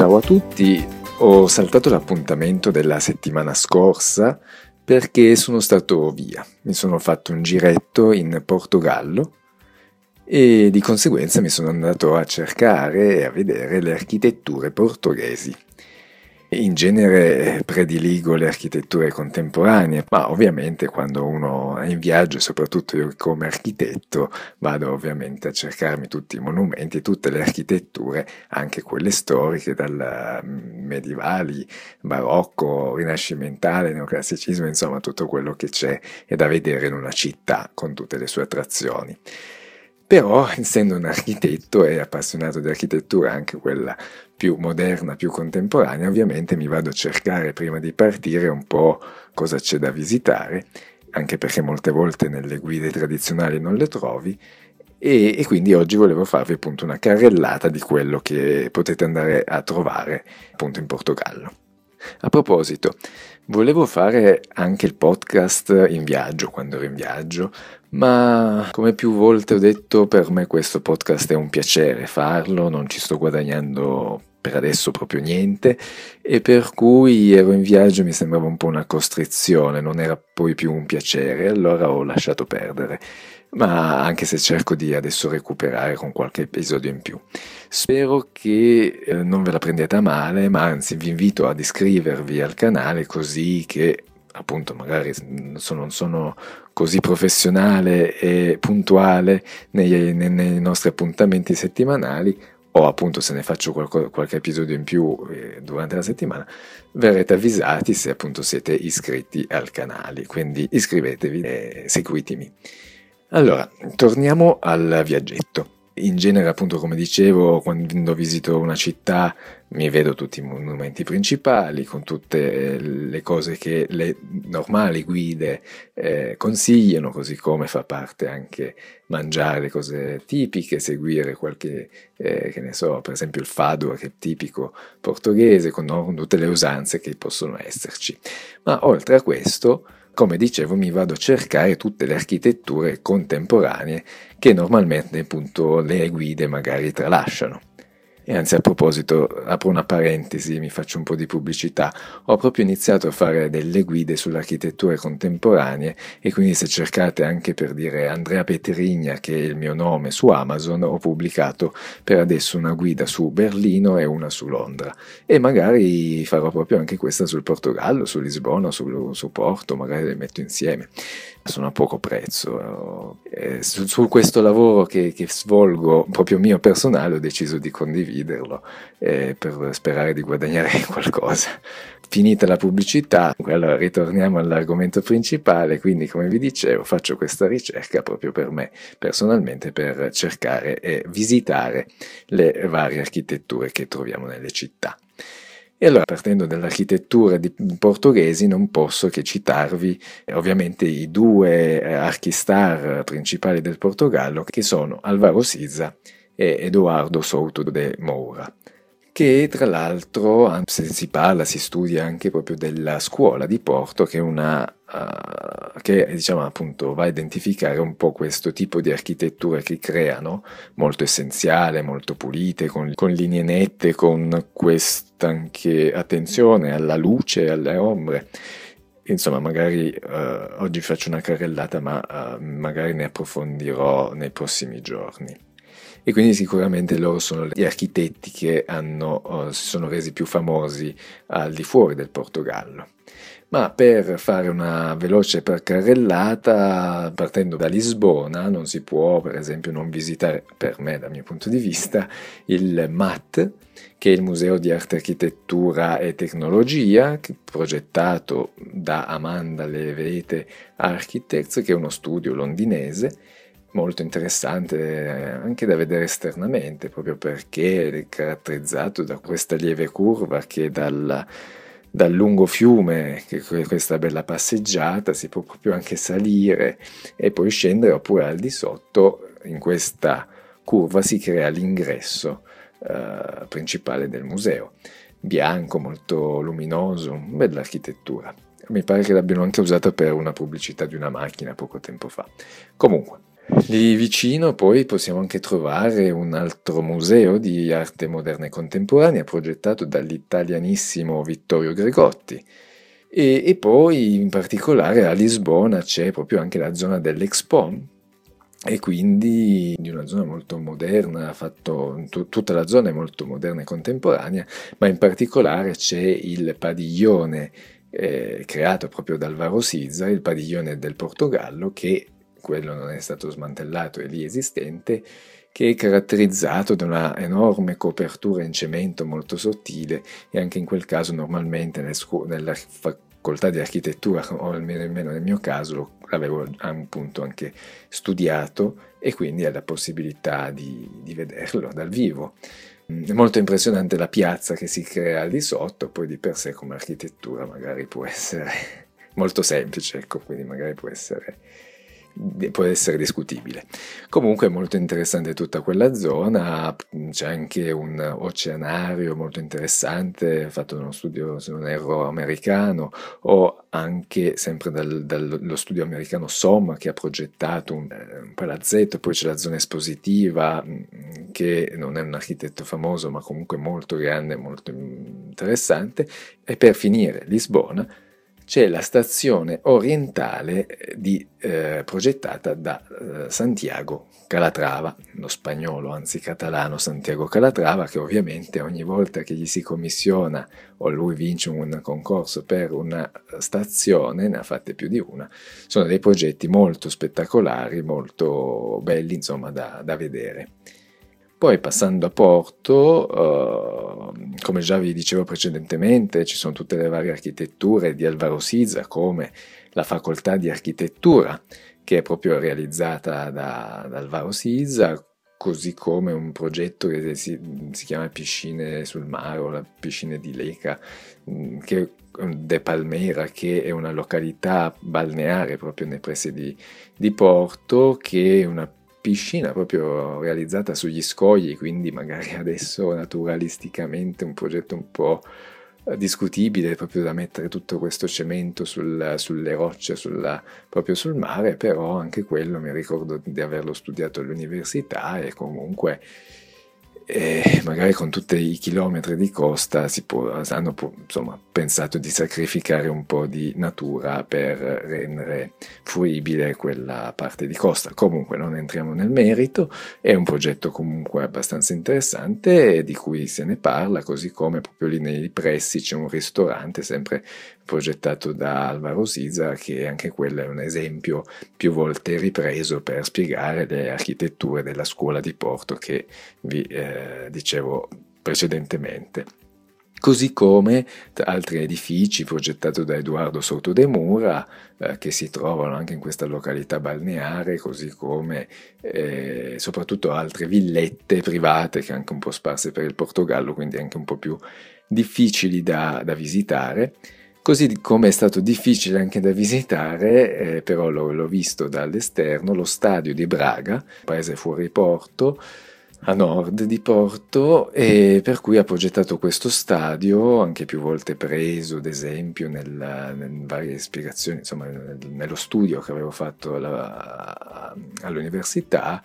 Ciao a tutti, ho saltato l'appuntamento della settimana scorsa perché sono stato via. Mi sono fatto un giretto in Portogallo e di conseguenza mi sono andato a cercare e a vedere le architetture portoghesi. In genere prediligo le architetture contemporanee, ma ovviamente quando uno è in viaggio, soprattutto io come architetto, vado ovviamente a cercarmi tutti i monumenti, tutte le architetture, anche quelle storiche, dal mm, medievali, barocco, rinascimentale, neoclassicismo, insomma tutto quello che c'è è da vedere in una città con tutte le sue attrazioni. Però, essendo un architetto e appassionato di architettura, anche quella più moderna, più contemporanea, ovviamente mi vado a cercare prima di partire un po' cosa c'è da visitare, anche perché molte volte nelle guide tradizionali non le trovi, e, e, quindi oggi volevo farvi appunto una carrellata di quello che potete andare a trovare appunto in Portogallo. A proposito, volevo fare anche il podcast in viaggio, quando ero in viaggio, ma come più volte ho detto, per me questo podcast è un piacere farlo, non ci sto guadagnando per adesso proprio niente e per cui ero in viaggio mi sembrava un po' una costrizione, non era poi più un piacere, allora ho lasciato perdere. Ma anche se cerco di adesso recuperare con qualche episodio in più. Spero che eh, non ve la prendiate a male, ma anzi vi invito ad iscrivervi al canale così che appunto magari non sono così professionale e puntuale nei, nei, nei, nostri appuntamenti settimanali o appunto se ne faccio qualche, qualche episodio in più eh, durante la settimana verrete avvisati se appunto siete iscritti al canale quindi iscrivetevi e seguitemi allora torniamo al viaggetto in genere, appunto, come dicevo, quando visito una città mi vedo tutti i monumenti principali con tutte le cose che le normali guide eh, consigliano, così come fa parte anche mangiare cose tipiche, seguire qualche, eh, che ne so, per esempio il fado che è tipico portoghese, con, con tutte le usanze che possono esserci. Ma oltre a questo, come dicevo mi vado a cercare tutte le architetture contemporanee che normalmente appunto le guide magari tralasciano. E anzi, a proposito, apro una parentesi, mi faccio un po' di pubblicità. Ho proprio iniziato a fare delle guide sulle architetture contemporanee e quindi se cercate anche per dire Andrea Petrigna, che è il mio nome, su Amazon, ho pubblicato per adesso una guida su Berlino e una su Londra. E magari farò proprio anche questa sul Portogallo, su Lisbona, su, su Porto, magari le metto insieme sono a poco prezzo. Eh, su, su, questo lavoro che, che, svolgo proprio mio personale ho deciso di condividerlo eh, per sperare di guadagnare qualcosa. Finita la pubblicità, allora ritorniamo all'argomento principale, quindi come vi dicevo faccio questa ricerca proprio per me personalmente per cercare e visitare le varie architetture che troviamo nelle città. E allora, partendo dall'architettura di portoghesi, non posso che citarvi eh, ovviamente i due eh, archistar principali del Portogallo, che sono Alvaro Siza e Eduardo Souto de Moura che tra l'altro se si parla, si studia anche proprio della scuola di Porto che è una uh, che diciamo appunto va a identificare un po' questo tipo di architetture che creano, molto essenziale, molto pulite, con, con linee nette, con questa anche attenzione alla luce e alle ombre. Insomma, magari uh, oggi faccio una carrellata, ma uh, magari ne approfondirò nei prossimi giorni e quindi sicuramente loro sono gli architetti che hanno, uh, si sono resi più famosi al di fuori del Portogallo. Ma per fare una veloce carrellata, partendo da Lisbona, non si può per esempio non visitare, per me dal mio punto di vista, il MAT, che è il Museo di Arte, Architettura e Tecnologia, progettato da Amanda Levete Architects, che è uno studio londinese molto interessante eh, anche da vedere esternamente, proprio perché è caratterizzato da questa lieve curva che dal, dal lungo fiume, che questa bella passeggiata, si può proprio anche salire e poi scendere oppure al di sotto, in questa curva si crea l'ingresso eh, principale del museo, bianco, molto luminoso, bella architettura. Mi pare che l'abbiano anche usata per una pubblicità di una macchina poco tempo fa. Comunque, Lì vicino poi possiamo anche trovare un altro museo di arte moderna e contemporanea progettato dall'italianissimo Vittorio Gregotti. E, e poi in particolare a Lisbona c'è proprio anche la zona dell'Expo, e quindi di una zona molto moderna, fatto, t- tutta la zona è molto moderna e contemporanea, ma in particolare c'è il padiglione eh, creato proprio da Alvaro Siza, il padiglione del Portogallo, che quello non è stato smantellato, è lì esistente, che è caratterizzato da una enorme copertura in cemento molto sottile e anche in quel caso normalmente nel scu- nella facoltà di architettura, o almeno, nel mio caso, l'avevo appunto anche studiato e quindi ho la possibilità di, di vederlo dal vivo. È molto impressionante la piazza che si crea lì sotto, poi di per sé come architettura magari può essere molto semplice, ecco, quindi magari può essere può essere discutibile. Comunque è molto interessante tutta quella zona, c'è anche un oceanario molto interessante fatto da uno studio, se non erro, americano, o anche sempre dal, dallo studio americano SOM che ha progettato un, un palazzetto, poi c'è la zona espositiva che non è un architetto famoso ma comunque molto grande, molto interessante, e per finire Lisbona c'è la stazione orientale eh, di, eh, progettata da eh, Santiago Calatrava, lo spagnolo, anzi catalano Santiago Calatrava, che ovviamente ogni volta che gli si commissiona o lui vince un concorso per una stazione, ne ha fatte più di una, sono dei progetti molto spettacolari, molto belli insomma da, da vedere. Poi passando a Porto, uh, come già vi dicevo precedentemente, ci sono tutte le varie architetture di Alvaro Siza, come la facoltà di architettura, che è proprio realizzata da, da Alvaro Siza, così come un progetto che si, si, chiama Piscine sul mare o la piscina di Leca, mm, che De Palmera, che è una località balneare proprio nei pressi di, di Porto, che è una piscina proprio realizzata sugli scogli, quindi magari adesso naturalisticamente un progetto un po' eh, discutibile proprio da mettere tutto questo cemento sul, sulle rocce sulla, proprio sul mare però anche quello mi ricordo di averlo studiato all'università e comunque e magari con tutti i chilometri di costa può, hanno insomma, pensato di sacrificare un po' di natura per rendere fruibile quella parte di costa. Comunque non entriamo nel merito, è un progetto comunque abbastanza interessante di cui se ne parla, così come proprio lì nei pressi c'è un ristorante sempre progettato da Alvaro Siza, che anche quello è un esempio più volte ripreso per spiegare le architetture della scuola di Porto che vi eh, dicevo precedentemente così come altri edifici progettati da Edoardo Soto de Mura eh, che si trovano anche in questa località balneare, così come eh, soprattutto altre villette private che anche un po' sparse per il Portogallo, quindi anche un po' più difficili da, da visitare. Così come è stato difficile anche da visitare, eh, però l'ho, l'ho, visto dall'esterno, lo stadio di Braga, paese fuori porto, a nord di Porto, e per cui ha progettato questo stadio, anche più volte preso, ad esempio, nella, in varie spiegazioni, insomma, nello studio che avevo fatto alla, all'università,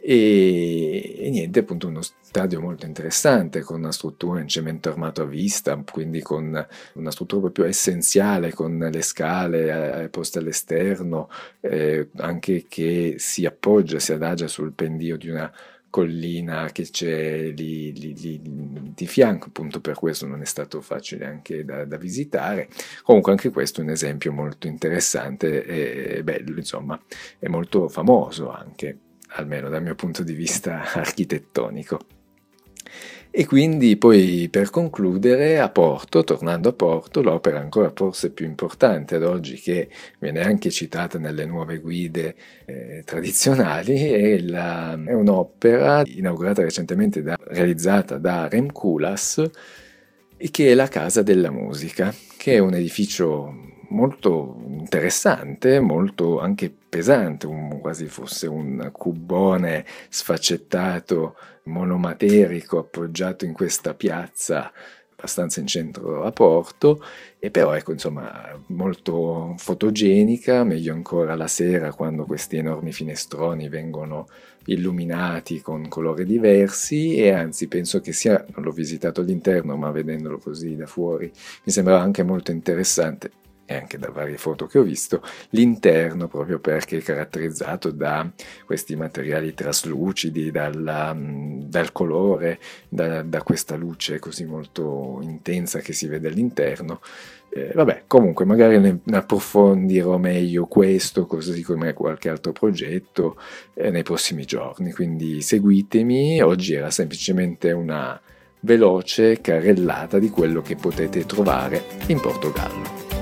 e, e, niente, appunto uno stadio molto interessante con una struttura in cemento armato a vista, quindi con una struttura proprio essenziale con le scale eh, poste all'esterno, eh, anche che si appoggia, si adagia sul pendio di una collina che c'è lì, lì, lì, di fianco, appunto per questo non è stato facile anche da, da, visitare. Comunque anche questo è un esempio molto interessante e bello, insomma, è molto famoso anche almeno dal mio punto di vista architettonico. E quindi poi per concludere a Porto, tornando a Porto, l'opera ancora forse più importante ad oggi che viene anche citata nelle nuove guide eh, tradizionali è, la, è, un'opera inaugurata recentemente da, realizzata da Rem Koolhaas che è la Casa della Musica, che è un edificio molto interessante, molto anche pesante, un, quasi fosse un cubone sfaccettato, monomaterico, appoggiato in questa piazza abbastanza in centro a Porto, e però ecco insomma molto fotogenica, meglio ancora la sera quando questi enormi finestroni vengono illuminati con colori diversi. E anzi penso che sia, non l'ho visitato all'interno ma vedendolo così da fuori mi sembrava anche molto interessante e anche da varie foto che ho visto, l'interno proprio perché è caratterizzato da questi materiali traslucidi, dalla, dal colore, da, da, questa luce così molto intensa che si vede all'interno. Eh, vabbè, comunque magari ne, ne, approfondirò meglio questo, così come qualche altro progetto, eh, nei prossimi giorni, quindi seguitemi, oggi era semplicemente una veloce carrellata di quello che potete trovare in Portogallo.